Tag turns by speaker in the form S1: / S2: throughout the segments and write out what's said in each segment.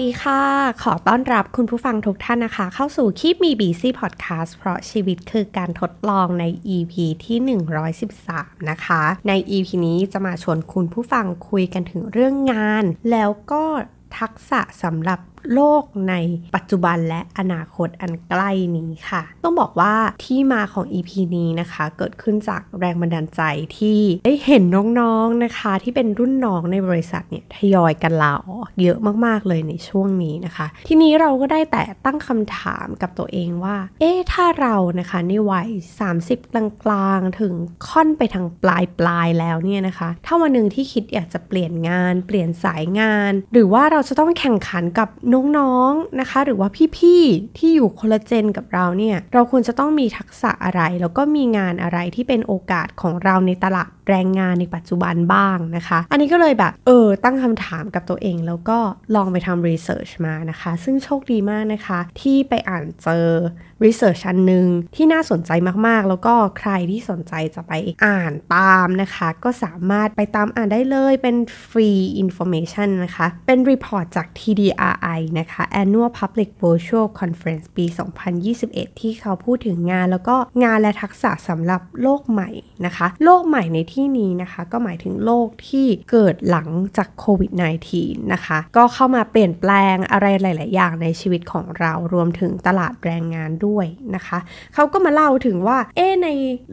S1: ดีค่ะ ขอต้อนรับคุณผู้ฟังทุกท่านนะคะ เข้าสู่คีบมีบีซีพอดแคสต์เพราะชีวิตคือการทดลองใน EP ที่ 113 นะคะ ใน EP นี้จะมาชวนคุณผู้ฟังคุยกันถึงเรื่องงาน แล้วก็ทักษะสำหรับ โลกในปัจจุบันและอนาคตอันใกล้นี้ค่ะ ต้องบอกว่าที่มาของ EP นี้นะคะ เกิดขึ้นจากแรงบันดาลใจที่ได้เห็นน้องๆนะคะ ที่เป็นรุ่นน้องในบริษัทเนี่ยทยอยกันลาออกเยอะมากๆเลยในช่วงนี้นะคะ ทีนี้เราก็ได้แต่ตั้งคำถามกับตัวเองว่า เอ๊ะถ้าเรานะคะในวัย 30 กลางๆ ถึงค่อนไปทางปลายปลายแล้วเนี่ยนะคะ ถ้าวันหนึ่งที่คิดอยากจะเปลี่ยนงาน เปลี่ยนสายงาน หรือว่าเราจะต้องแข่งขันกับน้องๆนะคะ หรือว่าพี่ๆที่อยู่คนละเจนกับเราเนี่ยเราควรจะต้องมีทักษะอะไร แล้วก็มีงานอะไรที่เป็นโอกาสของเราในตลาดแรงงานในปัจจุบันบ้างนะคะ อันนี้ก็เลยแบบเออตั้งคำถามกับตัวเอง แล้วก็ลองไปทำ research มานะคะ ซึ่งโชคดีมากนะคะ ที่ไปอ่านเจอ research อันหนึ่งที่น่าสนใจมากๆ แล้วก็ใครที่สนใจจะไปอ่านตามนะคะ ก็สามารถไปตามอ่านได้เลยเป็น free information นะคะ เป็น report จาก TDRI นะคะ Annual Public Virtual Conference ปี 2021 ที่เขาพูดถึงงานแล้วก็งานและทักษะสำหรับโลกใหม่นะคะ โลกใหม่ในที่นี้นะคะ ก็หมายถึงโลกที่เกิดหลังจากโควิด -19 นะคะ ก็เข้ามาเปลี่ยนแปลงอะไรหลาย ๆ อย่างในชีวิตของเรารวมถึงตลาดแรงงานด้วยนะคะ เขาก็มาเล่าถึงว่า เอ๊ใน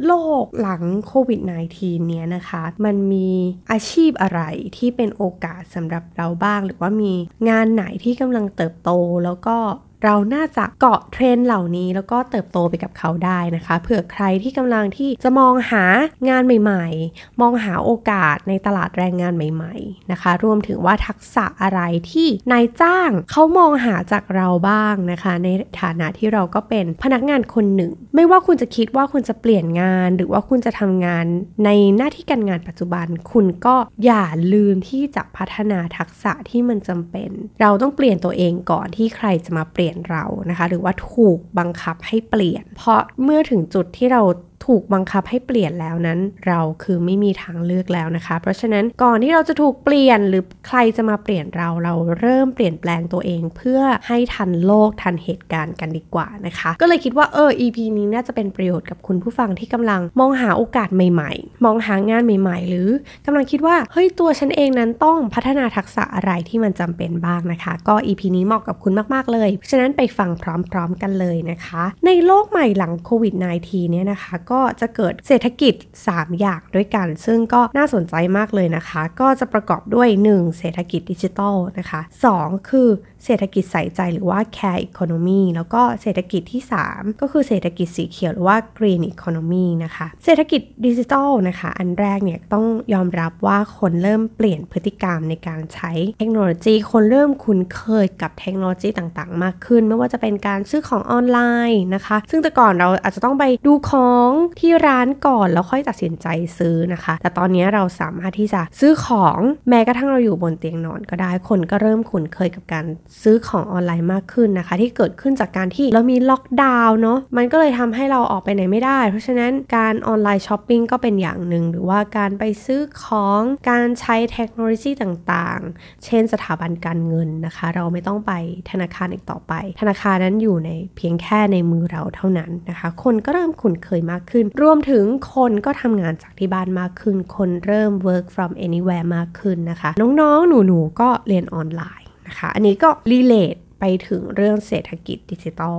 S1: โลกหลังโควิด -19 เนี้ยนะคะ มันมีอาชีพอะไรที่เป็นโอกาสสำหรับเราบ้าง หรือว่ามีงานไหนที่กำลังำลังเติบโตแล้วก็ เราน่าจะเกาะเทรนเหล่านี้แล้วก็เติบโตไปกับเขาได้นะคะ เผื่อใครที่กำลังที่จะมองหางานใหม่ๆ มองหาโอกาสในตลาดแรงงานใหม่ๆนะคะ รวมถึงว่าทักษะอะไรที่นายจ้างเขามองหาจากเราบ้างนะคะ ในฐานะที่เราก็เป็นพนักงานคนหนึ่ง ไม่ว่าคุณจะคิดว่าคุณจะเปลี่ยนงาน หรือว่าคุณจะทำงานในหน้าที่การงานปัจจุบัน คุณก็อย่าลืมที่จะพัฒนาทักษะที่มันจำเป็น เราต้องเปลี่ยนตัวเองก่อนที่ใครจะมาเปลี่ยนลี่ยนเรานะคะ หรือว่าถูกบังคับให้เปลี่ยน เพราะเมื่อถึงจุดที่เรา ถูกบังคับให้เปลี่ยนแล้วนั้น เราคือไม่มีทางเลือกแล้วนะคะ เพราะฉะนั้นก่อนที่เราจะถูกเปลี่ยนหรือใครจะมาเปลี่ยนเราเราเริ่มเปลี่ยนแปลงตัวเอง เพื่อให้ทันโลกทันเหตุการณ์กันดีกว่านะคะ ก็เลยคิดว่าเออ EP นี้น่าจะเป็นประโยชน์กับคุณผู้ฟังที่กำลังมองหาโอกาสใหม่ ๆ มองหางานใหม่ ๆ หรือกำลังคิดว่าเฮ้ยตัวฉันเองนั้นต้องพัฒนาทักษะอะไรที่มันจำเป็นบ้างนะคะ ก็ EP นี้เหมาะกับคุณมากๆเลยฉะนั้นไปฟังพร้อม ๆ กันเลยนะคะ ในโลกใหม่หลังโควิด -19 เนี่ยนะคะก็็จะเกิดเศรษฐกิจ 3 อย่างด้วยกัน ซึ่งก็น่าสนใจมากเลยนะคะ ก็จะประกอบด้วย 1. เศรษฐกิจดิจิทัลนะคะ 2. คือ เศรษฐกิจใส่ใจหรือว่า care economy แล้วก็เศรษฐกิจที่ 3 ก็คือเศรษฐกิจสีเขียวหรือว่า green economy นะคะ เศรษฐกิจดิจิทัลนะคะ อันแรกเนี่ยต้องยอมรับว่าคนเริ่มเปลี่ยนพฤติกรรมในการใช้เทคโนโลยี คนเริ่มคุ้นเคยกับเทคโนโลยีต่างๆ มากขึ้น ไม่ว่าจะเป็นการซื้อของออนไลน์นะคะ ซึ่งแต่ก่อนเราอาจจะต้องไปดูของที่ร้านก่อนแล้วค่อยตัดสินใจซื้อนะคะ แต่ตอนนี้เราสามารถที่จะซื้อของแม้กระทั่งเราอยู่บนเตียงนอนก็ได้ คนก็เริ่มคุ้นเคยกับการซื้อของออนไลน์มากขึ้นนะคะ ที่เกิดขึ้นจากการที่เรามีล็อกดาวน์เนาะมันก็เลยทำให้เราออกไปไหนไม่ได้ เพราะฉะนั้นการ online shopping ก็เป็นอย่างหนึ่งหรือว่าการไปซื้อของการใช้เทคโนโลยีต่างๆ เช่นสถาบันการเงินนะคะ เราไม่ต้องไปธนาคารอีกต่อไป ธนาคารนั้นอยู่ในเพียงแค่ในมือเราเท่านั้นนะคะ คนก็เริ่มคุ้นเคยมากขึ้น รวมถึงคนก็ทำงานจากที่บ้านมากขึ้น คนเริ่ม work from anywhere มากขึ้นนะคะ น้องๆ หนูๆ ก็เรียนออนไลน์ นะคะ อันนี้ก็รีเลทไปถึงเรื่องเศรษฐกิจดิจิตอล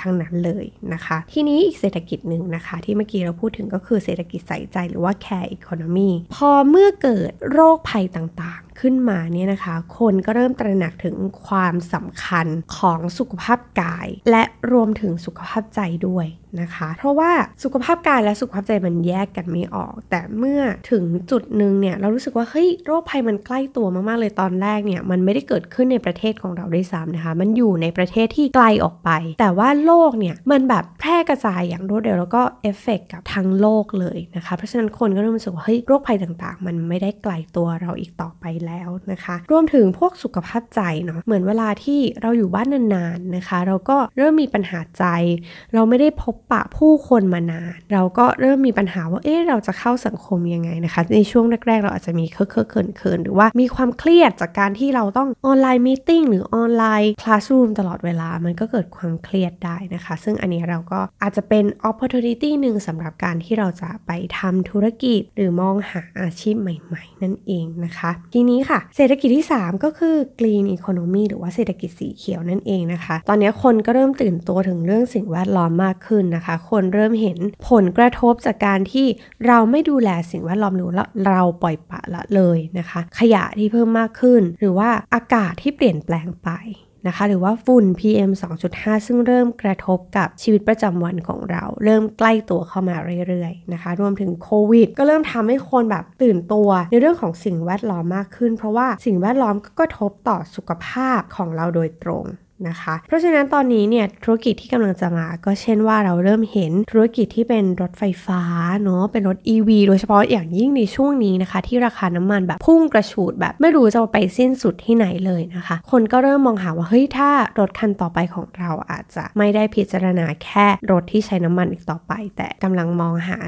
S1: ทั้งนั้นเลยนะคะ ทีนี้อีกเศรษฐกิจหนึ่งนะคะ ที่เมื่อกี้เราพูดถึงก็คือเศรษฐกิจใส่ใจหรือว่า care economy พอเมื่อเกิดโรคภัยต่าง ขึ้นมาเนี่ยนะคะ คนก็เริ่มตระหนักถึงความสำคัญของสุขภาพกาย และรวมถึงสุขภาพใจด้วยนะคะ เพราะว่าสุขภาพกายและสุขภาพใจมันแยกกันไม่ออก แต่เมื่อถึงจุดหนึ่งเนี่ยเรารู้สึกว่าเฮ้ยโรคภัยมันใกล้ตัวมากๆเลยตอนแรกเนี่ยมันไม่ได้เกิดขึ้นในประเทศของเราด้วยซ้ำนะคะ มันอยู่ในประเทศที่ไกลออกไป แต่ว่าโรคเนี่ยมันแบบแพร่กระจายอย่างรวดเร็วแล้วก็เอฟเฟกกับทั้งโลกเลยนะคะ เพราะฉะนั้นคนก็เริ่มรู้สึกว่าเฮ้ยโรคภัยต่างๆ มันไม่ได้ไกลตัวเราอีกต่อไปแล้วนะคะ รวมถึงพวกสุขภาพใจเนาะเหมือนเวลาที่เราอยู่บ้านนานๆนะคะ เราก็เริ่มมีปัญหาใจ เราไม่ได้พบปะผู้คนมานาน เราก็เริ่มมีปัญหาว่าเอ๊ะเราจะเข้าสังคมยังไงนะคะ ในช่วงแรกๆ เราอาจจะมีเคอะเคอะเขินเขินหรือว่ามีความเครียดจากการที่เราต้องออนไลน์มีติ้งหรือออนไลน์คลาสรูมตลอดเวลามันก็เกิดความเครียดได้นะคะ ซึ่งอันนี้เราก็อาจจะเป็น opportunity หนึ่งสำหรับการที่เราจะไปทำธุรกิจหรือมองหาอาชีพใหม่ ๆ นั่นเองนะคะ ทีนี้ค่ะ เศรษฐกิจที่ 3 ก็คือ green economy หรือว่าเศรษฐกิจสีเขียวนั่นเองนะคะ ตอนนี้คนก็เริ่มตื่นตัวถึงเรื่องสิ่งแวดล้อมมากขึ้นนะคะ คนเริ่มเห็นผลกระทบจากการที่เราไม่ดูแลสิ่งแวดล้อมหรือเราปล่อยปละละเลยนะคะ ขยะที่เพิ่มมากขึ้น หรือว่าอากาศที่เปลี่ยนแปลงไป นะคะ หรือว่าฝุ่น PM 2.5 ซึ่งเริ่มกระทบกับชีวิตประจำวันของเรา เริ่มใกล้ตัวเข้ามาเรื่อยๆนะคะ รวมถึงโควิด ก็เริ่มทำให้คนแบบตื่นตัว ในเรื่องของสิ่งแวดล้อมมากขึ้น เพราะว่าสิ่งแวดล้อมก็กระทบต่อสุขภาพของเราโดยตรง นะคะ เพราะฉะนั้นตอนนี้เนี่ยธุรกิจที่กำลังจะมาก็เช่นว่าเราเริ่มเห็นธุรกิจที่เป็นรถไฟฟ้าเนาะเป็นรถ EV โดยเฉพาะอย่างยิ่งในช่วงนี้นะคะ ที่ราคาน้ำมันแบบพุ่งกระฉูดแบบไม่รู้จะไปสิ้นสุดที่ไหนเลยนะคะ คนก็เริ่มมองหาว่าเฮ้ยถ้ารถคันต่อไปของเราอาจจะไม่ได้พิจารณาแค่รถที่ใช้น้ำมันอีกต่อไป แต่กำลังมองหา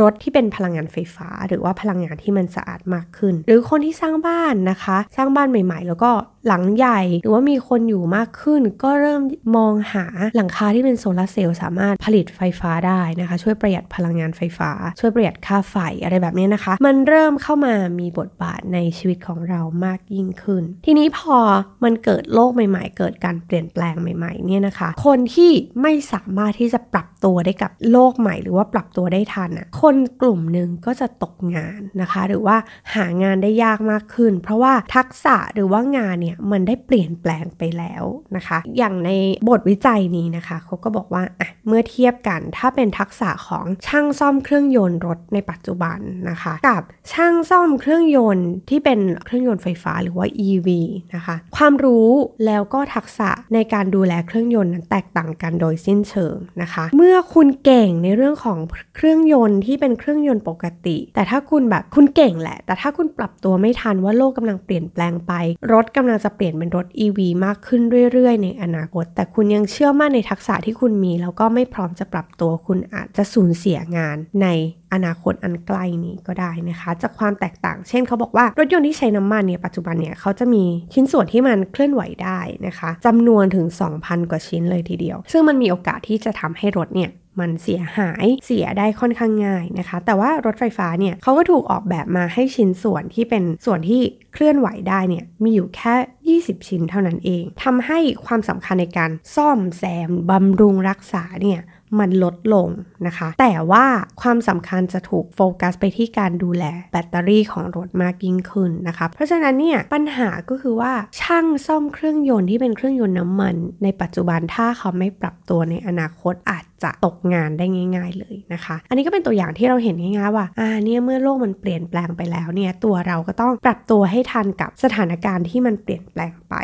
S1: รถที่เป็นพลังงานไฟฟ้า หรือว่าพลังงานที่มันสะอาดมากขึ้น หรือคนที่สร้างบ้านนะคะ สร้างบ้านใหม่ ๆ แล้วก็หลังใหญ่ หรือว่ามีคนอยู่มากขึ้น ก็เริ่มมองหาหลังคาที่เป็นโซลาเซลล์สามารถผลิตไฟฟ้าได้นะคะ ช่วยประหยัดพลังงานไฟฟ้า ช่วยประหยัดค่าไฟอะไรแบบนี้นะคะ มันเริ่มเข้ามามีบทบาทในชีวิตของเรามากยิ่งขึ้น ทีนี้พอมันเกิดโลกใหม่ ๆ เกิดการเปลี่ยนแปลงใหม่ๆเนี่ยนะคะ คนที่ไม่สามารถที่จะปรับตัวได้กับโลกใหม่ หรือว่าปรับตัวได้ทันอะคนกลุ่มหนึ่งก็จะตกงานนะคะ หรือว่าหางานได้ยากมากขึ้น เพราะว่าทักษะหรือว่างานเนี่ยมันได้เปลี่ยนแปลงไปแล้วนะคะ อย่างในบทวิจัยนี้นะคะเขาก็บอกว่าอะเมื่อเทียบกันถ้าเป็นทักษะของช่างซ่อมเครื่องยนต์รถในปัจจุบันนะคะ กับช่างซ่อมเครื่องยนต์ที่เป็นเครื่องยนต์ไฟฟ้าหรือว่า EV นะคะ ความรู้แล้วก็ทักษะในการดูแลเครื่องยนต์นั้นแตกต่างกันโดยสิ้นเชิงนะคะ เมื่อคุณเก่งในเรื่องของเครื่องยนต์ที่เป็นเครื่องยนต์ปกติ แต่ถ้าคุณแบบคุณเก่งแหละ แต่ถ้าคุณปรับตัวไม่ทันว่าโลกกำลังเปลี่ยนแปลงไป รถกำลังจะเปลี่ยนเป็นรถ EV มากขึ้นเรื่อยๆ ในอนาคต แต่คุณยังเชื่อมั่นในทักษะที่คุณมี แล้วก็ไม่พร้อมจะปรับตัวคุณอาจจะสูญเสียงานในอนาคตอันใกล้นี้ก็ได้นะคะ จากความแตกต่าง เช่นเขาบอกว่ารถยนต์ที่ใช้น้ำมันเนี่ยปัจจุบันเนี่ยเขาจะมีชิ้นส่วนที่มันเคลื่อนไหวได้นะคะจำนวนถึง 2,000 กว่าชิ้นเลยทีเดียว ซึ่งมันมีโอกาสที่จะทำให้รถเนี่ย มันเสียหายเสียได้ค่อนข้างง่ายนะคะ แต่ว่ารถไฟฟ้าเนี่ยเขาก็ถูกออกแบบมาให้ชิ้นส่วนที่เป็นส่วนที่เคลื่อนไหวได้เนี่ยมีอยู่แค่ 20 ชิ้นเท่านั้นเองทำให้ความสำคัญในการซ่อมแซมบำรุงรักษาเนี่ย มันลดลงนะคะ แต่ว่าความสำคัญจะถูกโฟกัสไปที่การดูแลแบตเตอรี่ของรถมากยิ่งขึ้นนะคะ เพราะฉะนั้นเนี่ยปัญหาก็คือว่าช่างซ่อมเครื่องยนต์ที่เป็นเครื่องยนต์น้ำมัน ในปัจจุบันถ้าเขาไม่ปรับตัวในอนาคตอาจจะตกงานได้ง่าย ๆเลยนะคะ อันนี้ก็เป็นตัวอย่างที่เราเห็นง่ายๆว่าอ่าเนี่ยเมื่อโลกมันเปลี่ยนแปลงไปแล้วเนี่ยตัวเราก็ต้องปรับตัวให้ทันกับสถานการณ์ที่มันเปลี่ยนแปลงไป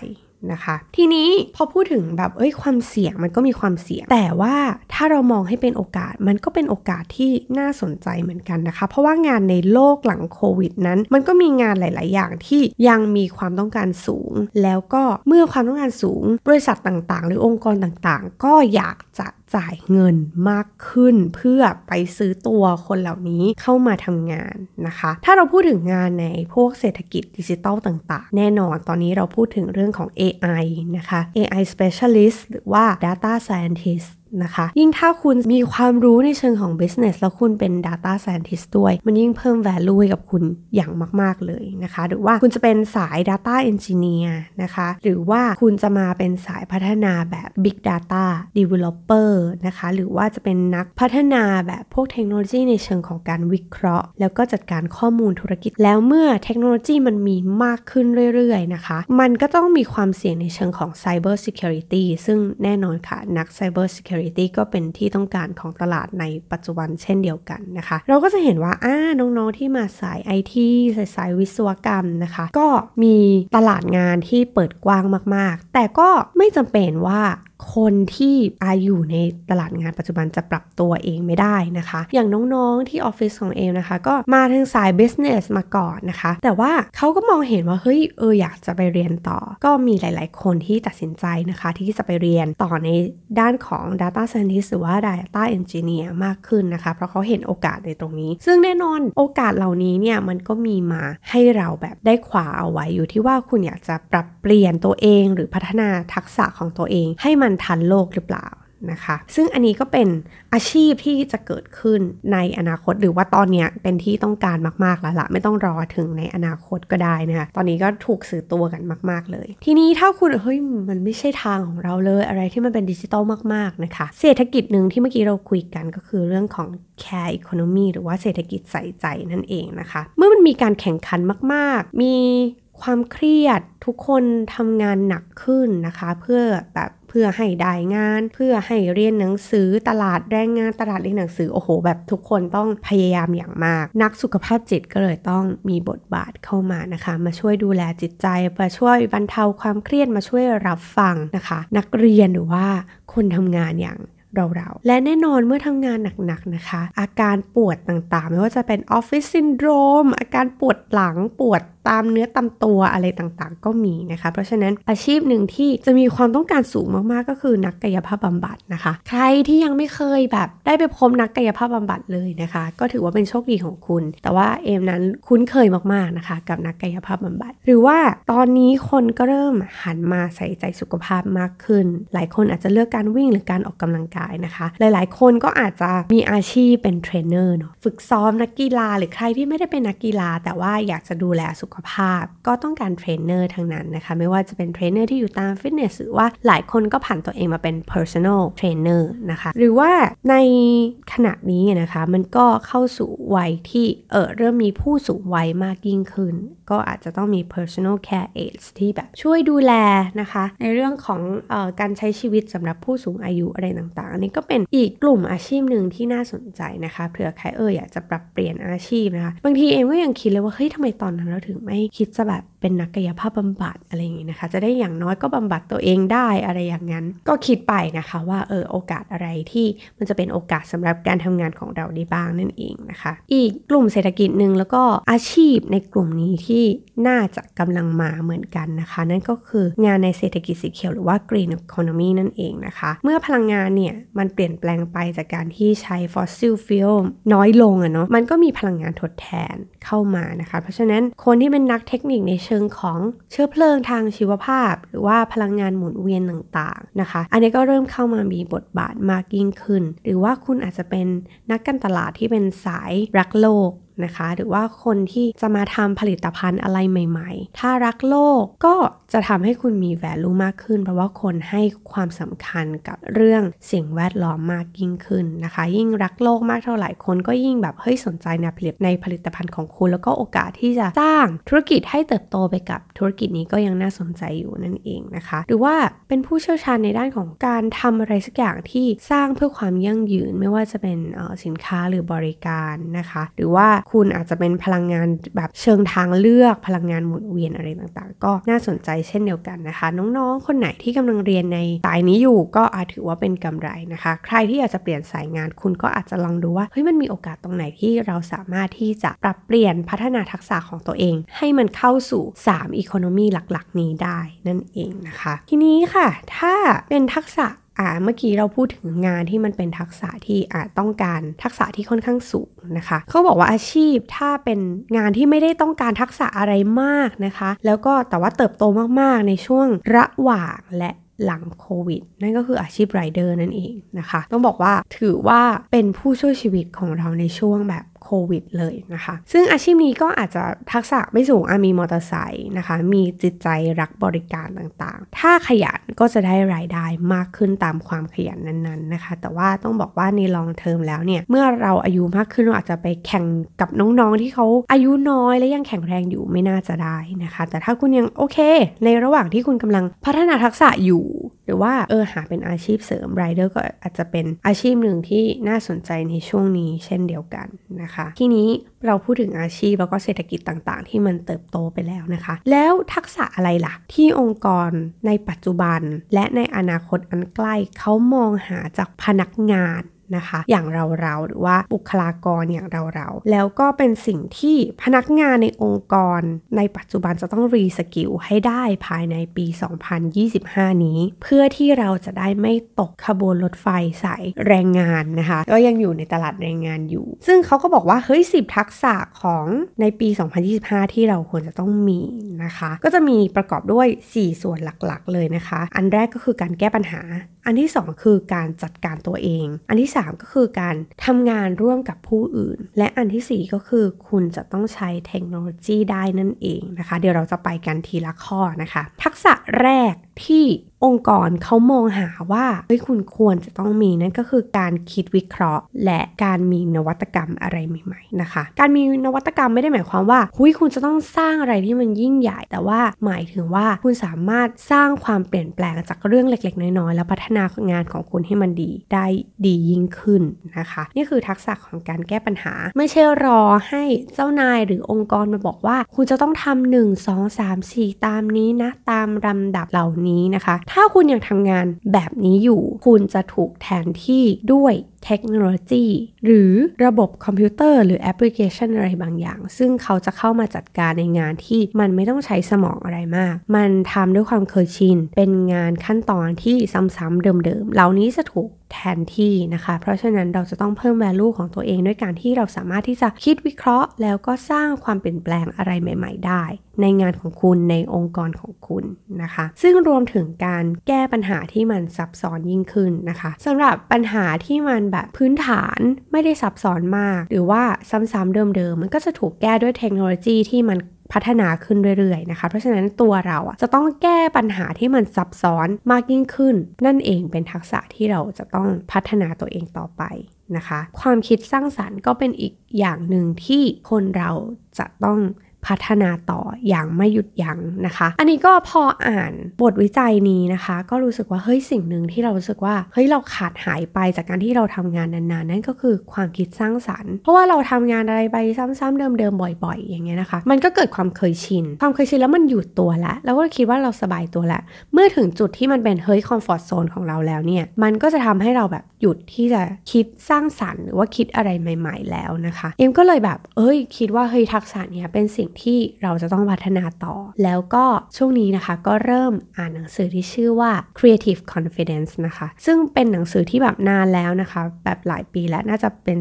S1: นะคะ ทีนี้พอพูดถึงแบบเอ้ยความเสี่ยงมันก็มีความเสี่ยง แต่ว่าถ้าเรามองให้เป็นโอกาสมันก็เป็นโอกาสที่น่าสนใจเหมือนกันนะคะ เพราะว่างานในโลกหลังโควิดนั้น มันก็มีงานหลาย ๆ อย่างที่ยังมีความต้องการสูง แล้วก็เมื่อความต้องการสูง บริษัทต่าง ๆ หรือองค์กรต่าง ๆ ก็อยากจะจ่ายเงินมากขึ้น เพื่อไปซื้อตัวคนเหล่านี้เข้ามาทำงานนะคะ ถ้าเราพูดถึงงานในพวกเศรษฐกิจดิจิตอลต่างๆ แน่นอนตอนนี้เราพูดถึงเรื่องของ AI นะคะ AI specialist หรือว่า data scientist นะคะ ยิ่งถ้าคุณมีความรู้ในเชิงของ business แล้วคุณเป็น data scientist ด้วย มันยิ่งเพิ่ม value ให้กับคุณอย่างมาก ๆ เลยนะคะ หรือว่าคุณจะเป็นสาย data engineer นะคะ หรือว่าคุณจะมาเป็นสายพัฒนาแบบ big data developer นะคะ หรือว่าจะเป็นนักพัฒนาแบบพวกเทคโนโลยีในเชิงของการวิเคราะห์ แล้วก็จัดการข้อมูลธุรกิจ แล้วเมื่อเทคโนโลยีมันมีมากขึ้นเรื่อย ๆ นะคะ มันก็ต้องมีความเสี่ยงในเชิงของ cyber security ซึ่งแน่นอนค่ะนัก cyber security Security ก็เป็นที่ต้องการของตลาดในปัจจุบันเช่นเดียวกันนะคะ เราก็จะเห็นว่าอ่าน้องๆที่มาสายไอทีสายสายวิศวกรรมนะคะ ก็มีตลาดงานที่เปิดกว้างมากๆ แต่ก็ไม่จำเป็นว่า คนที่อาอยู่ในตลาดงานปัจจุบันจะปรับตัวเองไม่ได้นะคะ อย่างน้องๆที่ออฟฟิศของเอมนะคะ ก็มาทางสาย business มาก่อนนะคะ แต่ว่าเขาก็มองเห็นว่าเฮ้ยเอออยากจะไปเรียนต่อ ก็มีหลาย ๆ คนที่ตัดสินใจนะคะ ที่จะไปเรียนต่อในด้านของ data scientist หรือว่า data engineer มากขึ้นนะคะ เพราะเขาเห็นโอกาสในตรงนี้ ซึ่งแน่นอนโอกาสเหล่านี้เนี่ยมันก็มีมาให้เราแบบได้ขวาเอาไว้อยู่ที่ว่าคุณอยากจะปรับเปลี่ยนตัวเอง หรือพัฒนาทักษะของตัวเอง ให้มันทันโลกหรือเปล่านะคะ ซึ่งอันนี้ก็เป็นอาชีพที่จะเกิดขึ้นในอนาคตหรือว่าตอนนี้เป็นที่ต้องการมากๆแล้วละไม่ต้องรอถึงในอนาคตก็ได้นะคะตอนนี้ก็ถูกสื่อตัวกันมาก ๆเลย ทีนี้ถ้าคุณเฮ้ยมันไม่ใช่ทางของเราเลยอะไรที่มันเป็นดิจิตอลมากๆนะคะเศรษฐกิจหนึ่งที่เมื่อกี้เราคุยกันก็คือเรื่องของ care economy หรือว่าเศรษฐกิจใส่ใจนั่นเองนะคะ เมื่อมันมีการแข่งขันมาก ๆ มีความเครียดทุกคนทำงานหนักขึ้นนะคะ เพื่อแบบ พื่อให้ได้งาน เพื่อให้เรียนหนังสือตลาดแรงงานตลาดเรียนหนังสือโอ้โห แบบทุกคนต้องพยายามอย่างมาก นักสุขภาพจิตก็เลยต้องมีบทบาทเข้ามานะคะ มาช่วยดูแลจิตใจมาช่วยบรรเทาความเครียดมาช่วยรับฟังนะคะ นักเรียนหรือว่าคนทำงานอย่างเราๆและแน่นอนเมื่อทำงานหนักๆนะคะ อาการปวดต่างๆ ไม่ว่าจะเป็นออฟฟิศซินโดรมอาการปวดหลังปวด ตามเนื้อตามตัวอะไรต่างๆ ก็มีนะคะ เพราะฉะนั้นอาชีพหนึ่งที่จะมีความต้องการสูงมากๆ ก็คือนักกายภาพบำบัดนะคะ ใครที่ยังไม่เคยแบบได้ไปพบนักกายภาพบำบัดเลยนะคะ ก็ถือว่าเป็นโชคดีของคุณ แต่ว่าเอมนั้นคุ้นเคยมากๆนะคะ กับนักกายภาพบำบัด หรือว่าตอนนี้คนก็เริ่มหันมาใส่ใจสุขภาพมากขึ้น หลายคนอาจจะเลือกการวิ่งหรือการออกกำลังกายนะคะ หลายๆ คนก็อาจจะมีอาชีพเป็นเทรนเนอร์เนาะฝึกซ้อมนักกีฬา หรือใครที่ไม่ได้เป็นนักกีฬา แต่ว่าอยากจะดูแลสุขภาพ ก็ต้องการเทรนเนอร์ทั้งนั้นนะคะ ไม่ว่าจะเป็นเทรนเนอร์ที่อยู่ตามฟิตเนสหรือว่าหลายคนก็ผันตัวเองมาเป็น personal trainer นะคะหรือว่าในขณะนี้นะคะมันก็เข้าสู่วัยที่เออเริ่มมีผู้สูงวัยมากยิ่งขึ้น ก็อาจจะต้องมี personal care aids ที่แบบช่วยดูแลนะคะ ในเรื่องของออการใช้ชีวิตสำหรับผู้สูงอายุอะไรต่างๆ อันนี้ก็เป็นอีกกลุ่มอาชีพหนึ่งที่น่าสนใจนะคะเผื่อใครเอออยากจะปรับเปลี่ยนอาชีพนะคะ บางทีเองก็ยังคิดเลยว่าเฮ้ยทำไมตอนนั้นเราถึงไม่คิดจะแบบเป็นนักกายภาพบำบัดอะไรอย่างนี้นะคะ จะได้อย่างน้อยก็บำบัดตัวเองได้อะไรอย่างนั้น ก็คิดไปนะคะว่าเออโอกาสอะไรที่มันจะเป็นโอกาสสำหรับการทำงานของเราได้บ้างนั่นเองนะคะ อีกกลุ่มเศรษฐกิจหนึ่งแล้วก็อาชีพในกลุ่มนี้ที่น่าจะกำลังมาเหมือนกันนะคะ นั่นก็คืองานในเศรษฐกิจสีเขียวหรือว่า green economy นั่นเองนะคะ เมื่อพลังงานเนี่ยมันเปลี่ยนแปลงไปจากการที่ใช้ fossil fuel น้อยลงอะเนาะมันก็มีพลังงานทดแทนเข้ามานะคะ เพราะฉะนั้นคนที่เป็นนักเทคนิคในเชิงของเชื้อเพลิงทางชีวภาพ หรือว่าพลังงานหมุนเวียนต่างๆนะคะ อันนี้ก็เริ่มเข้ามามีบทบาทมากยิ่งขึ้น หรือว่าคุณอาจจะเป็นนักการตลาดที่เป็นสายรักโลก นะคะ หรือว่าคนที่จะมาทำผลิตภัณฑ์อะไรใหม่ ๆ ถ้ารักโลกก็จะทำให้คุณมี value มากขึ้น เพราะว่าคนให้ความสำคัญกับเรื่องสิ่งแวดล้อมมากยิ่งขึ้นนะคะ ยิ่งรักโลกมากเท่าไหร่คนก็ยิ่งแบบเฮ้ยสนใจในผลิตในผลิตภัณฑ์ของคุณ แล้วก็โอกาสที่จะสร้างธุรกิจให้เติบโตไปกับธุรกิจนี้ก็ยังน่าสนใจอยู่นั่นเองนะคะ หรือว่าเป็นผู้เชี่ยวชาญในด้านของการทำอะไรสักอย่างที่สร้างเพื่อความยั่งยืนไม่ว่าจะเป็นสินค้าหรือบริการนะคะ หรือว่าคุณอาจจะเป็นพลังงานแบบเชิงทางเลือกพลังงานหมุนเวียนอะไรต่างๆ ก็น่าสนใจเช่นเดียวกันนะคะ น้องๆ คนไหนที่กำลังเรียนในสายนี้อยู่ก็อาจถือว่าเป็นกำไรนะคะ ใครที่อยากจะเปลี่ยนสายงานคุณก็อาจจะลองดูว่าเฮ้ยมันมีโอกาสตรงไหนที่เราสามารถที่จะปรับเปลี่ยนพัฒนาทักษะของตัวเอง ให้มันเข้าสู่3อีโคโนมีหลักๆ นี้ได้นั่นเองนะคะ ทีนี้ค่ะ ถ้าเป็นทักษะ อ่าเมื่อกี้เราพูดถึงงานที่มันเป็นทักษะที่อาจต้องการทักษะที่ค่อนข้างสูงนะคะเขาบอกว่าอาชีพถ้าเป็นงานที่ไม่ได้ต้องการทักษะอะไรมากนะคะ แล้วก็แต่ว่าเติบโตมากๆในช่วงระหว่างและหลังโควิด นั่นก็คืออาชีพไรเดอร์นั่นเองนะคะ ต้องบอกว่าถือว่าเป็นผู้ช่วยชีวิตของเราในช่วงแบบ โควิดเลยนะคะ ซึ่งอาชีพนี้ก็อาจจะทักษะไม่สูงอมีมอเตอร์ไซค์นะคะ มีจิตใจรักบริการต่างๆ ถ้าขยันก็จะได้รายได้มากขึ้นตามความขยันนั้นๆนะคะ แต่ว่าต้องบอกว่าในลองเทอมแล้วเนี่ย เมื่อเราอายุมากขึ้นเราอาจจะไปแข่งกับน้องๆที่เขาอายุน้อยและยังแข็งแรงอยู่ไม่น่าจะได้นะคะ แต่ถ้าคุณยังโอเค ในระหว่างที่คุณกำลังพัฒนาทักษะอยู่หรือว่าเออหาเป็นอาชีพเสริมไรเดอร์ก็อาจจะเป็นอาชีพหนึ่งที่น่าสนใจในช่วงนี้เช่นเดียวกันนะคะ ทีนี้เราพูดถึงอาชีพแล้วก็เศรษฐกิจต่างๆ ที่มันเติบโตไปแล้วนะคะ แล้วทักษะอะไรล่ะ ที่องค์กรในปัจจุบัน และในอนาคตอันใกล้เขามองหาจากพนักงาน นะคะ อย่างเราๆหรือว่าบุคลากรอย่างเราๆแล้วก็เป็นสิ่งที่พนักงานในองค์กร ในปัจจุบันจะต้อง reskill ให้ได้ภายในปี 2025 นี้ เพื่อที่เราจะได้ไม่ตกขบวนรถไฟสายแรงงานนะคะก็ยังอยู่ในตลาดแรงงานอยู่ ซึ่งเขาก็บอกว่าเฮ้ย10 ทักษะของในปี 2025 ที่เราควรจะต้องมีนะคะ ก็จะมีประกอบด้วย 4 ส่วนหลักๆ เลยนะคะ อันแรกก็คือการแก้ปัญหา อันที่ 2 คือการจัดการตัวเอง อันที่3 ก็คือการทำงานร่วมกับผู้อื่น และอันที่ 4 ก็คือคุณจะต้องใช้เทคโนโลยีได้นั่นเองนะคะ เดี๋ยวเราจะไปกันทีละข้อนะคะ ทักษะแรกที่องค์กรเขามองหาว่าเฮ้ยคุณควรจะต้องมีนั่นก็คือการคิดวิเคราะห์ และการมีนวัตกรรมอะไรใหม่ๆนะคะ การมีนวัตกรรมไม่ได้หมายความว่าหุยคุณจะต้องสร้างอะไรที่มันยิ่งใหญ่ แต่ว่าหมายถึงว่าคุณสามารถสร้างความเปลี่ยนแปลงจากเรื่องเล็ก ๆ น้อยๆแล้วพัฒนางานของคุณให้มันดีได้ดียิ่งขึ้นนะคะ นี่คือทักษะของการแก้ปัญหา ไม่ใช่รอให้เจ้านายหรือองค์กรมาบอกว่า คุณจะต้องทำหนึ่งสองสามสี่ตามนี้นะตามลำดับเหล่านี้นะคะ ถ้าคุณยังทำงานแบบนี้อยู่ คุณจะถูกแทนที่ด้วยเทคโนโลยีหรือระบบคอมพิวเตอร์หรือแอปพลิเคชันอะไรบางอย่าง ซึ่งเขาจะเข้ามาจัดการในงานที่มันไม่ต้องใช้สมองอะไรมาก มันทำด้วยความเคยชิน เป็นงานขั้นตอนที่ซ้ำๆเดิมๆ เหล่านี้จะถูก แทนที่นะคะ เพราะฉะนั้นเราจะต้องเพิ่ม value ของตัวเองด้วยการที่เราสามารถที่จะคิดวิเคราะห์ แล้วก็สร้างความเปลี่ยนแปลงอะไรใหม่ ๆ ได้ ในงานของคุณในองค์กรของคุณนะคะ ซึ่งรวมถึงการแก้ปัญหาที่มันซับซ้อนยิ่งขึ้นนะคะสำหรับปัญหาที่มันแบบพื้นฐานไม่ได้ซับซ้อนมาก หรือว่าซ้ำๆเดิมๆมันก็จะถูกแก้ด้วยเทคโนโลยีที่มัน พัฒนาขึ้นเรื่อยๆนะคะ เพราะฉะนั้นตัวเราอะจะต้องแก้ปัญหาที่มันซับซ้อนมากยิ่งขึ้น นั่นเองเป็นทักษะที่เราจะต้องพัฒนาตัวเองต่อไปนะคะ ความคิดสร้างสารรค์ก็เป็นอีกอย่างหนึ่งที่คนเราจะต้อง พัฒนาต่ออย่างไม่หยุดยั้งนะคะ อันนี้ก็พออ่านบทวิจัยนี้นะคะ ก็รู้สึกว่าเฮ้ยสิ่งหนึ่งที่เรารู้สึกว่าเฮ้ยเราขาดหายไปจากการที่เราทำงานนานๆ นั่นก็คือความคิดสร้างสรรค์ เพราะว่าเราทำงานอะไรไปซ้ำๆเดิมๆบ่อย ๆ อย่างเงี้ยนะคะ มันก็เกิดความเคยชิน ความเคยชินแล้วมันหยุดตัวแล้วแล้วก็คิดว่าเราสบายตัวแล้วเมื่อถึงจุดที่มันเป็นเฮ้ยคอมฟอร์ทโซนของเราแล้วเนี่ยมันก็จะทำให้เราแบบหยุดที่จะคิดสร้างสรรค์ หรือว่าคิดอะไรใหม่ ๆ แล้วนะคะ เอ็มก็เลยแบบ เอ้ย คิดว่าเฮ้ยทักษะเนี้ยเป็นสิ่งที่เราจะต้องพัฒนาต่อ แล้วก็ช่วงนี้นะคะก็เริ่มอ่านหนังสือที่ชื่อว่า Creative Confidence นะคะ ซึ่งเป็นหนังสือที่แบบนานแล้วนะคะ แบบหลายปีแล้วน่าจะเป็น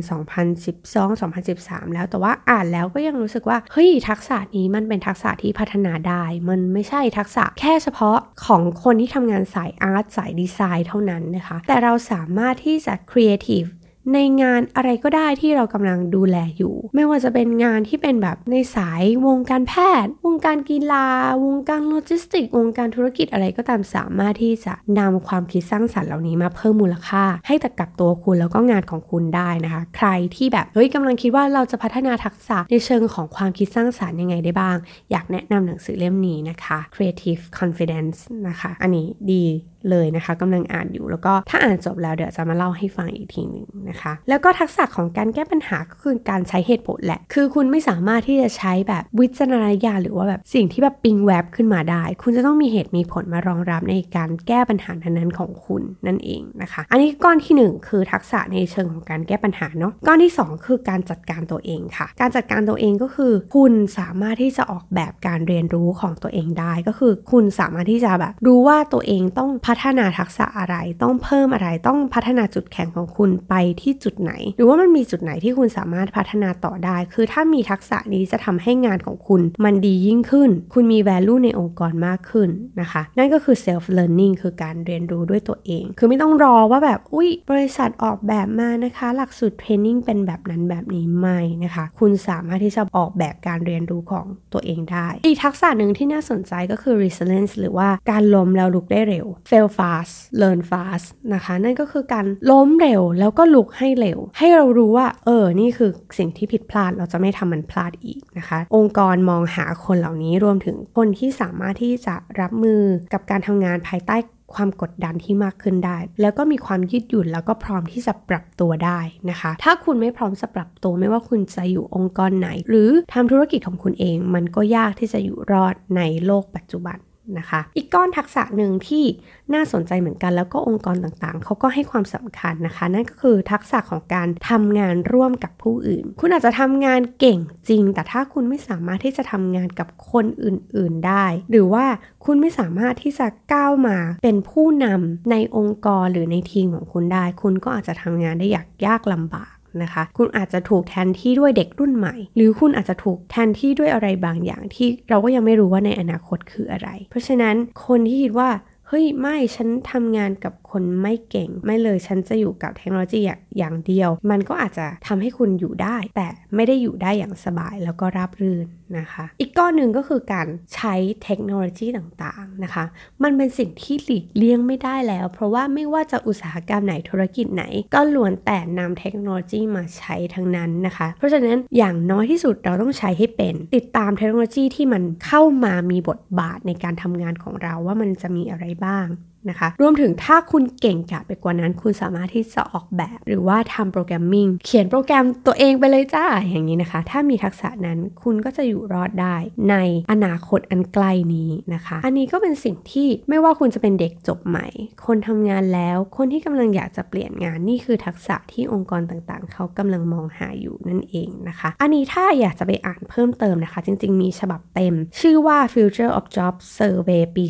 S1: 2012-2013 แล้วแต่ว่าอ่านแล้วก็ยังรู้สึกว่า เฮ้ย ทักษะนี้มันเป็นทักษะที่พัฒนาได้ มันไม่ใช่ทักษะแค่เฉพาะของคนที่ทำงานสายอาร์ตสายดีไซน์เท่านั้นนะคะ แต่เราสามารถที่จะ Creative ในงานอะไรก็ได้ที่เรากำลังดูแลอยู่ ไม่ว่าจะเป็นงานที่เป็นแบบในสายวงการแพทย์ วงการกีฬา วงการโลจิสติก วงการธุรกิจอะไรก็ตามสามารถที่จะนำความคิดสร้างสรรค์เหล่านี้มาเพิ่มมูลค่า ให้ต่กับตัวคุณแล้วก็งานของคุณได้นะคะ ใครที่แบบเฮ้ยกำลังคิดว่าเราจะพัฒนาทักษะในเชิงของความคิดสร้างสรรค์ยังไงได้บ้าง อยากแนะนำหนังสือเล่มนี้นะคะ Creative Confidence นะคะ อันนี้ดีเลยนะคะกำลังอ่านอยู่แล้วก็ถ้าอ่านจบแล้วเดี๋ยวจะมาเล่าให้ฟังอีกทีหนึ่งนะคะแล้วก็ทักษะของการแก้ปัญหาก็คือการใช้เหตุผลแหละ คือคุณไม่สามารถที่จะใช้แบบวิจารณญาณหรือว่าแบบสิ่งที่แบบปิงแวบขึ้นมาได้ คุณจะต้องมีเหตุมีผลมารองรับในการแก้ปัญหานั้นๆของคุณนั่นเองนะคะ อันนี้ก้อนที่ 1 คือทักษะในเชิงของการแก้ปัญหาเนาะ ก้อนที่ 2 คือการจัดการตัวเองค่ะ การจัดการตัวเองก็คือ คุณสามารถที่จะออกแบบการเรียนรู้ของตัวเองได้ ก็คือ คุณสามารถที่จะแบบรู้ว่าตัวเองต้องพัฒนาทักษะอะไร ต้องเพิ่มอะไร ต้องพัฒนาจุดแข็งของคุณไปที่จุดไหน หรือว่ามันมีจุดไหนที่คุณสามารถพัฒนาต่อได้ คือถ้ามีทักษะนี้จะทำให้งานของคุณ มันดียิ่งขึ้น คุณมี value ในองค์กรมากขึ้นนะคะ นั่นก็คือ self learning คือการเรียนรู้ด้วยตัวเอง คือไม่ต้องรอว่าแบบ อุ้ยบริษัทออกแบบมานะคะ หลักสูตรเทรนนิ่งเป็นแบบนั้นแบบนี้ไม่นะคะ คุณสามารถที่จะออกแบบการเรียนรู้ของตัวเองได้ อีกทักษะหนึ่งที่น่าสนใจก็คือ resilience หรือว่าการล้มแล้วลุกได้เร็ว fail fast learn fast นะคะ นั่นก็คือการล้มเร็วแล้วก็ลุกให้เร็ว ให้เรารู้ว่า เออ นี่คือสิ่งที่ผิดพลาดเราจะไม่ทำมันพลาดอีกนะคะ องค์กรมองหาคนเหล่านี้รวมถึงคนที่สามารถที่จะรับมือกับการทำงานภายใต้ความกดดันที่มากขึ้นได้ แล้วก็มีความยืดหยุ่นแล้วก็พร้อมที่จะปรับตัวได้นะคะ ถ้าคุณไม่พร้อมจะปรับตัวไม่ว่าคุณจะอยู่องค์กรไหน หรือทำธุรกิจของคุณเอง มันก็ยากที่จะอยู่รอดในโลกปัจจุบัน นะคะ อีกก้อนทักษะหนึ่งที่น่าสนใจเหมือนกัน แล้วก็องค์กรต่างๆ เขาก็ให้ความสำคัญนะคะ นั่นก็คือทักษะของการทำงานร่วมกับผู้อื่น คุณอาจจะทำงานเก่งจริง แต่ถ้าคุณไม่สามารถที่จะทำงานกับคนอื่นๆได้ หรือว่าคุณไม่สามารถที่จะก้าวมาเป็นผู้นำในองค์กรหรือในทีมของคุณได้ คุณก็อาจจะทำงานได้อยากยากลำบาก นะคะ คุณอาจจะถูกแทนที่ด้วยเด็กรุ่นใหม่ หรือคุณอาจจะถูกแทนที่ด้วยอะไรบางอย่างที่เราก็ยังไม่รู้ว่าในอนาคตคืออะไร เพราะฉะนั้นคนที่คิดว่าเฮ้ยไม่ฉันทำงานกับ คนไม่เก่ง ไม่เลยฉันจะอยู่กับเทคโนโลยีอย่างเดียว มันก็อาจจะทำให้คุณอยู่ได้ แต่ไม่ได้อยู่ได้อย่างสบายแล้วก็ราบรื่นนะคะ อีกก้อนหนึ่งก็คือการใช้เทคโนโลยีต่างๆนะคะ มันเป็นสิ่งที่หลีกเลี่ยงไม่ได้แล้ว เพราะว่าไม่ว่าจะอุตสาหกรรมไหนธุรกิจไหน ก็ล้วนแต่นำเทคโนโลยีมาใช้ทั้งนั้นนะคะ เพราะฉะนั้นอย่างน้อยที่สุดเราต้องใช้ให้เป็น ติดตามเทคโนโลยีที่มันเข้ามามีบทบาทในการทำงานของเราว่ามันจะมีอะไรบ้าง นะคะ รวมถึงถ้าคุณเก่งกะไปกว่านั้น คุณสามารถที่จะออกแบบ หรือว่าทำโปรแกรมมิ่งเขียนโปรแกรมตัวเองไปเลยจ้าอย่างนี้นะคะ ถ้ามีทักษะนั้นคุณก็จะอยู่รอดได้ในอนาคตอันใกล้นี้นะคะ อันนี้ก็เป็นสิ่งที่ไม่ว่าคุณจะเป็นเด็กจบใหม่ คนทำงานแล้ว คนที่กำลังอยากจะเปลี่ยนงานนี่คือทักษะที่องค์กรต่างๆ เขากำลังมองหาอยู่นั่นเองนะคะ อันนี้ถ้าอยากจะไปอ่านเพิ่มเติมนะคะ จริง ๆ มีฉบับเต็ม ชื่อว่า Future of Jobs Survey ปี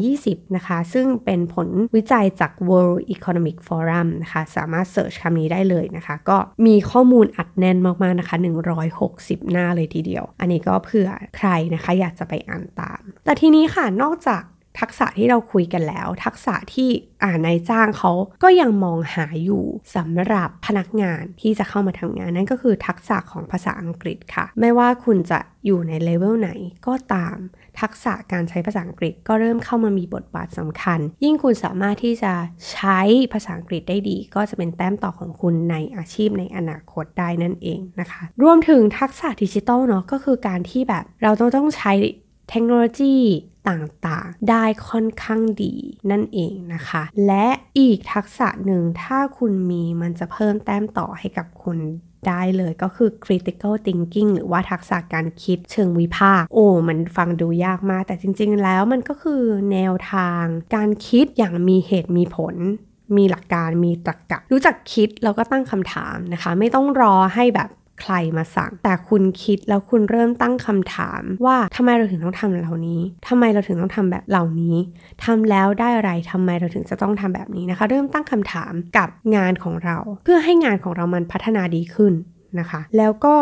S1: 2020 นะคะ ซึ่งเป็นผลวิจัยจาก World Economic Forum นะคะ สามารถเสิร์ชคำนี้ได้เลยนะคะ ก็มีข้อมูลอัดแน่นมากๆนะคะ 160 หน้าเลยทีเดียว อันนี้ก็เผื่อใครนะคะอยากจะไปอ่านตาม แต่ทีนี้ค่ะ นอกจาก ทักษะที่เราคุยกันแล้ว ทักษะที่อ่านายจ้างเขาก็ยังมองหาอยู่สำหรับพนักงานที่จะเข้ามาทำงานนั่นก็คือทักษะของภาษาอังกฤษค่ะ ไม่ว่าคุณจะอยู่ในเลเวลไหนก็ตาม ทักษะการใช้ภาษาอังกฤษก็เริ่มเข้ามามีบทบาทสำคัญ ยิ่งคุณสามารถที่จะใช้ภาษาอังกฤษได้ดี ก็จะเป็นแต้มต่อของคุณในอาชีพในอนาคตได้นั่นเองนะคะ รวมถึงทักษะดิจิทัลเนาะก็คือการที่แบบเราต้องต้องใช้เทคโนโลยี ต่างๆ ได้ค่อนข้างดีนั่นเองนะคะ และอีกทักษะหนึ่งถ้าคุณมีมันจะเพิ่มแต้มต่อให้กับคุณได้เลยก็คือ critical thinking หรือว่าทักษะการคิดเชิงวิพากษ์โอ้ มันฟังดูยากมาก แต่จริงๆ แล้วมันก็คือแนวทางการคิดอย่างมีเหตุมีผลมีหลักการมีตรรกกะ รู้จักคิดแล้วก็ตั้งคำถามนะคะ ไม่ต้องรอให้แบบ ใครมาสั่ง แต่คุณคิดแล้วคุณเริ่มตั้งคำถามว่าทำไมเราถึงต้องทำเหล่านี้ทำไมเราถึงต้องทำแบบเหล่านี้ทำแล้วได้อะไรทำไมเราถึงจะต้องทำแบบนี้นะคะ เริ่มตั้งคำถามกับงานของเรา เพื่อให้งานของเรามันพัฒนาดีขึ้นนะคะ แล้วก็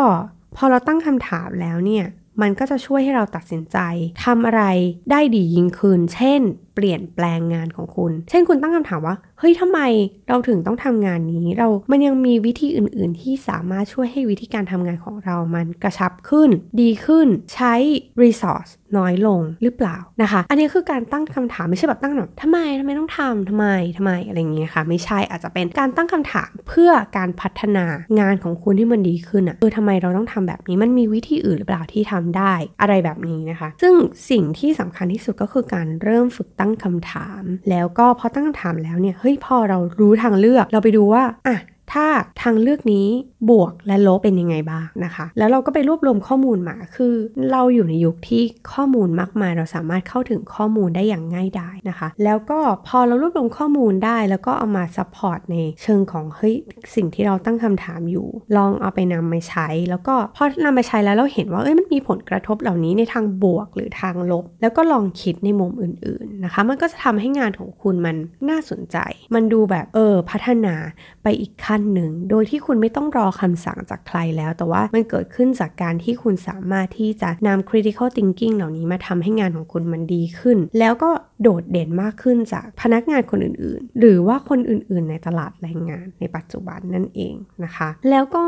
S1: พอเราตั้งคำถามแล้วเนี่ยมันก็จะช่วยให้เราตัดสินใจทำอะไรได้ดียิ่งขึ้น เช่นเปลี่ยนแปลงงานของคุณ เช่นคุณตั้งคำถามว่า เฮ้ยทำไมเราถึงต้องทำงานนี้ เรา มันยังมีวิธีอื่น ๆ ที่สามารถช่วยให้วิธีการทำงานของเรามันกระชับขึ้น ดีขึ้น ใช้ resource น้อยลงหรือเปล่านะคะ อันนี้คือการตั้งคำถามไม่ใช่แบบตั้งแบบทำไมทำไมต้องทำทำไมทำไมอะไรอย่างเงี้ยค่ะ ไม่ใช่อาจจะเป็นการตั้งคำถามเพื่อการพัฒนางานของคุณที่มันดีขึ้นอะ่ะเออทำไมเราต้องทำแบบนี้มันมีวิธีอื่นหรือเปล่าที่ทำได้อะไรแบบนี้นะคะ ซึ่งสิ่งที่สำคัญที่สุดก็คือการเริ่มฝึกตั้งคำถาม แล้วก็พอตั้งคำถามแล้วเนี่ยเฮ้ยพอเรารู้ทางเลือกเราไปดูว่าอะ ถ้าทางเลือกนี้บวกและลบเป็นยังไงบ้างนะคะ แล้วเราก็ไปรวบรวมข้อมูลมา คือเราอยู่ในยุคที่ข้อมูลมากมายเราสามารถเข้าถึงข้อมูลได้อย่างง่ายดายนะคะ แล้วก็พอเรารวบรวมข้อมูลได้ แล้วก็เอามา support ในเชิงของเฮ้ยสิ่งที่เราตั้งคำถามอยู่ ลองเอาไปนำมาใช้ แล้วก็พอนำมาใช้แล้วเราเห็นว่าเอ้ยมันมีผลกระทบเหล่านี้ในทางบวกหรือทางลบ แล้วก็ลองคิดในมุมอื่นๆนะคะ มันก็จะทำให้งานของคุณมันน่าสนใจ มันดูแบบเออพัฒนาไปอีกขั้นหนึ่ง โดยที่คุณไม่ต้องรอคำสั่งจากใครแล้ว แต่ว่ามันเกิดขึ้นจากการที่คุณสามารถที่จะนำ critical thinking เหล่านี้มาทำให้งานของคุณมันดีขึ้น แล้วก็ โดดเด่นมากขึ้นจากพนักงานคนอื่นๆ หรือว่าคนอื่นๆ ในตลาดแรงงานในปัจจุบันนั่นเองนะคะ แล้วก็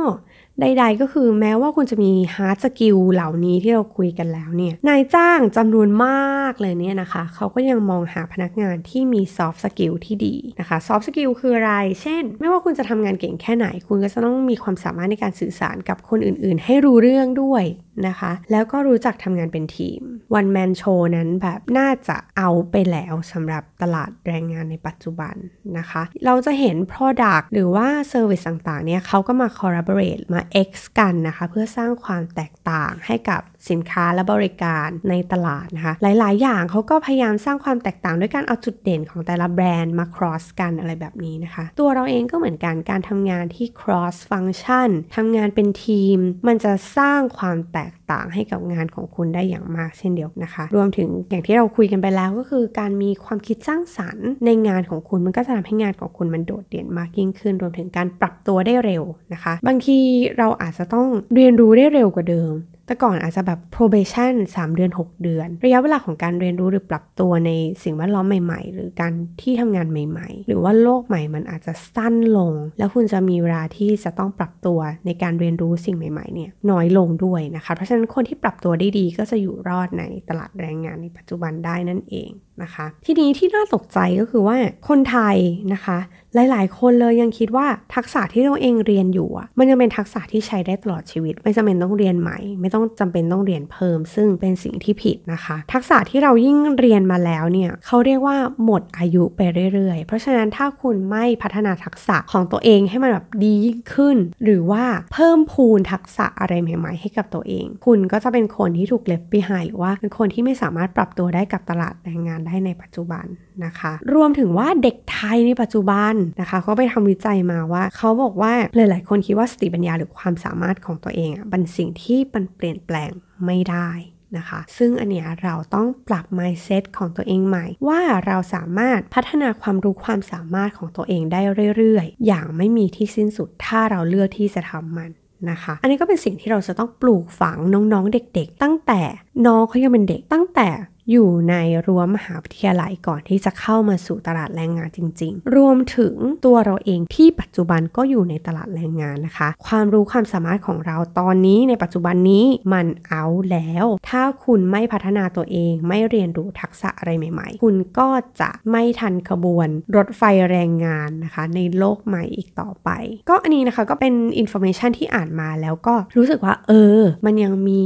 S1: ใด ๆ ก็คือแม้ว่าคุณจะมี hard skill เหล่านี้ที่เราคุยกันแล้วเนี่ยนายจ้างจำนวนมากเลยเนี่ยนะคะ เขาก็ยังมองหาพนักงานที่มี soft skill ที่ดีนะคะ soft skill คืออะไร เช่น ไม่ว่าคุณจะทำงานเก่งแค่ไหน คุณก็จะต้องมีความสามารถในการสื่อสารกับคนอื่นๆ ให้รู้เรื่องด้วยนะคะ แล้วก็รู้จักทำงานเป็นทีม one man show นั้นแบบน่าจะเอาไปแล้วสำหรับตลาดแรงงานในปัจจุบันนะคะ เราจะเห็น product หรือว่า service ต่างๆเนี่ยเขาก็มา collaborate มา X กันนะคะ เพื่อสร้างความแตกต่างให้กับ สินค้าและบริการในตลาดนะคะ หลาย ๆ อย่างเขาก็พยายามสร้างความแตกต่างด้วยการเอาจุดเด่นของแต่ละแบรนด์มา cross กันอะไรแบบนี้นะคะ ตัวเราเองก็เหมือนกันการทำงานที่ cross function ทำงานเป็นทีม มันจะสร้างความแตกต่างให้กับงานของคุณได้อย่างมากเช่นเดียวนะคะ รวมถึงอย่างที่เราคุยกันไปแล้วก็คือ การมีความคิดสร้างสรรค์ในงานของคุณมันก็จะทำให้งานของคุณมันโดดเด่นมากยิ่งขึ้น รวมถึงการปรับตัวได้เร็วนะคะ บางทีเราอาจจะต้องเรียนรู้ได้เร็วกว่าเดิมแต่ก่อนอาจจะแบบ probation 3 เดือน 6 เดือน ระยะเวลาของการเรียนรู้หรือปรับตัวในสิ่งแวดล้อมใหม่ ๆ หรือการที่ทำงานใหม่ ๆ หรือว่าโลกใหม่มันอาจจะสั้นลง แล้วคุณจะมีเวลาที่จะต้องปรับตัวในการเรียนรู้สิ่งใหม่ๆเนี่ยน้อยลงด้วยนะคะ เพราะฉะนั้นคนที่ปรับตัวได้ดีก็จะอยู่รอดในตลาดแรงงานในปัจจุบันได้นั่นเองนะคะ ทีนี้ที่น่าตกใจก็คือว่าคนไทยนะคะ หลายๆ คนเลยยังคิดว่าทักษะที่เราเองเรียนอยู่มันยังเป็นทักษะที่ใช้ได้ตลอดชีวิต ไม่จำเป็นต้องเรียนใหม่ ไม่ต้องจำเป็นต้องเรียนเพิ่ม ซึ่งเป็นสิ่งที่ผิดนะคะ ทักษะที่เรายิ่งเรียนมาแล้วเนี่ยเขาเรียกว่าหมดอายุไปเรื่อยๆ เพราะฉะนั้นถ้าคุณไม่พัฒนาทักษะของตัวเองให้มันแบบดียิ่งขึ้น หรือว่าเพิ่มพูนทักษะอะไรใหม่ ๆ ให้กับตัวเอง คุณก็จะเป็นคนที่ถูก left behind หรือว่าเป็นคนที่ไม่สามารถปรับตัวได้กับตลาดแรงงานได้ในปัจจุบันนะคะ รวมถึงว่าเด็กไทยในปัจจุบันนะคะเขาไปทำวิจัยมาว่าเขาบอกว่าหลาย ๆ คนคิดว่าสติปัญญาหรือความสามารถของตัวเองอะเป็นสิ่งที่มันเปลี่ยนแปลงไม่ได้นะคะซึ่งอันเนี้ยเราต้องปรับ mindset ของตัวเองใหม่ ว่าเราสามารถพัฒนาความรู้ความสามารถของตัวเองได้เรื่อย ๆ อย่างไม่มีที่สิ้นสุดถ้าเราเลือกที่จะทำมันนะคะ อันนี้ก็เป็นสิ่งที่เราจะต้องปลูกฝังน้องๆเด็ก ๆ ตั้งแต่น้องเขายังเป็นเด็กตั้งแต่ อยู่ในรั้วมหาวิทยาลัยก่อนที่จะเข้ามาสู่ตลาดแรงงานจริง ๆ รวมถึงตัวเราเองที่ปัจจุบันก็อยู่ในตลาดแรงงานนะคะ ความรู้ความสามารถของเราตอนนี้ในปัจจุบันนี้มันเอาแล้ว ถ้าคุณไม่พัฒนาตัวเองไม่เรียนรู้ทักษะอะไรใหม่ ๆ คุณก็จะไม่ทันขบวนรถไฟแรงงานนะคะ ในโลกใหม่อีกต่อไป ก็อันนี้นะคะก็เป็น information ที่อ่านมาแล้วก็รู้สึกว่าเออ มันยังมี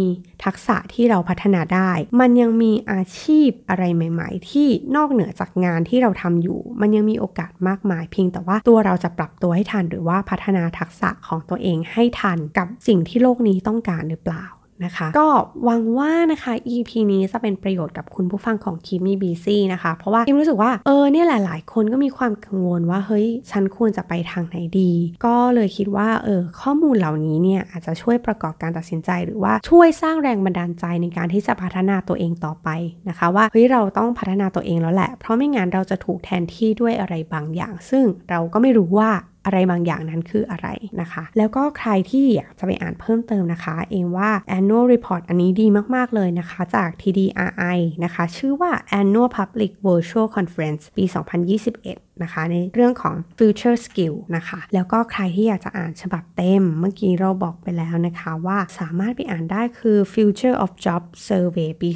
S1: ทักษะที่เราพัฒนาได้ มันยังมีอาชีพอะไรใหม่ ๆ ที่นอกเหนือจากงานที่เราทำอยู่ มันยังมีโอกาสมากมาย เพียงแต่ว่าตัวเราจะปรับตัวให้ทัน หรือว่าพัฒนาทักษะของตัวเองให้ทันกับสิ่งที่โลกนี้ต้องการหรือเปล่า นะคะ ก็หวังว่านะคะ EP นี้จะเป็นประโยชน์กับคุณผู้ฟังของคีมีบีซีนะคะ เพราะว่าคิมรู้สึกว่าเออเนี่ยหลายๆ คนก็มีความกังวลว่าเฮ้ยฉันควรจะไปทางไหนดี ก็เลยคิดว่าเออข้อมูลเหล่านี้เนี่ยอาจจะช่วยประกอบการตัดสินใจ หรือว่าช่วยสร้างแรงบันดาลใจในการที่จะพัฒนาตัวเองต่อไปนะคะ ว่าเฮ้ยเราต้องพัฒนาตัวเองแล้วแหละ เพราะไม่งั้นเราจะถูกแทนที่ด้วยอะไรบางอย่าง ซึ่งเราก็ไม่รู้ว่าอะไรบางอย่างนั้นคืออะไรนะคะ แล้วก็ใครที่อยากจะไปอ่านเพิ่มเติมนะคะ เองว่า annual report อันนี้ดีมากๆเลยนะคะ จาก TDRI นะคะ ชื่อว่า annual public virtual conference ปี 2021 นะคะ ในเรื่องของ future skill นะคะ แล้วก็ใครที่อยากจะอ่านฉบับเต็ม เมื่อกี้เราบอกไปแล้วนะคะว่าสามารถไปอ่านได้คือ future of job survey ปี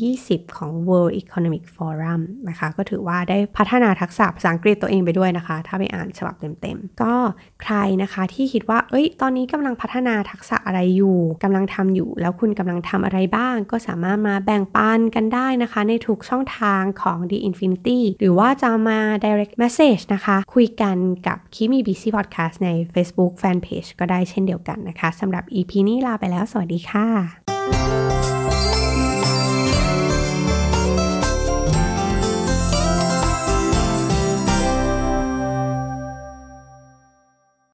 S1: 2020 ของ World Economic Forum นะคะ ก็ถือว่าได้พัฒนาทักษะภาษาอังกฤษตัวเองไปด้วยนะคะ ถ้าไปอ่านฉบับเต็มๆ ก็ใครนะคะที่คิดว่า เอ้ย ตอนนี้กำลังพัฒนาทักษะอะไรอยู่กำลังทำอยู่ แล้วคุณกำลังทำอะไรบ้าง ก็สามารถมาแบ่งปันกันได้นะคะ ในทุกช่องทางของ The Infinity หรือว่าจะมา direct message นะคะ คุยกันกับคิมีบีซีพอดแคสต์ใน Facebook Fanpage ก็ได้เช่นเดียวกันนะคะสำหรับ EP นี้ลาไปแล้ว สวัสดีค่ะ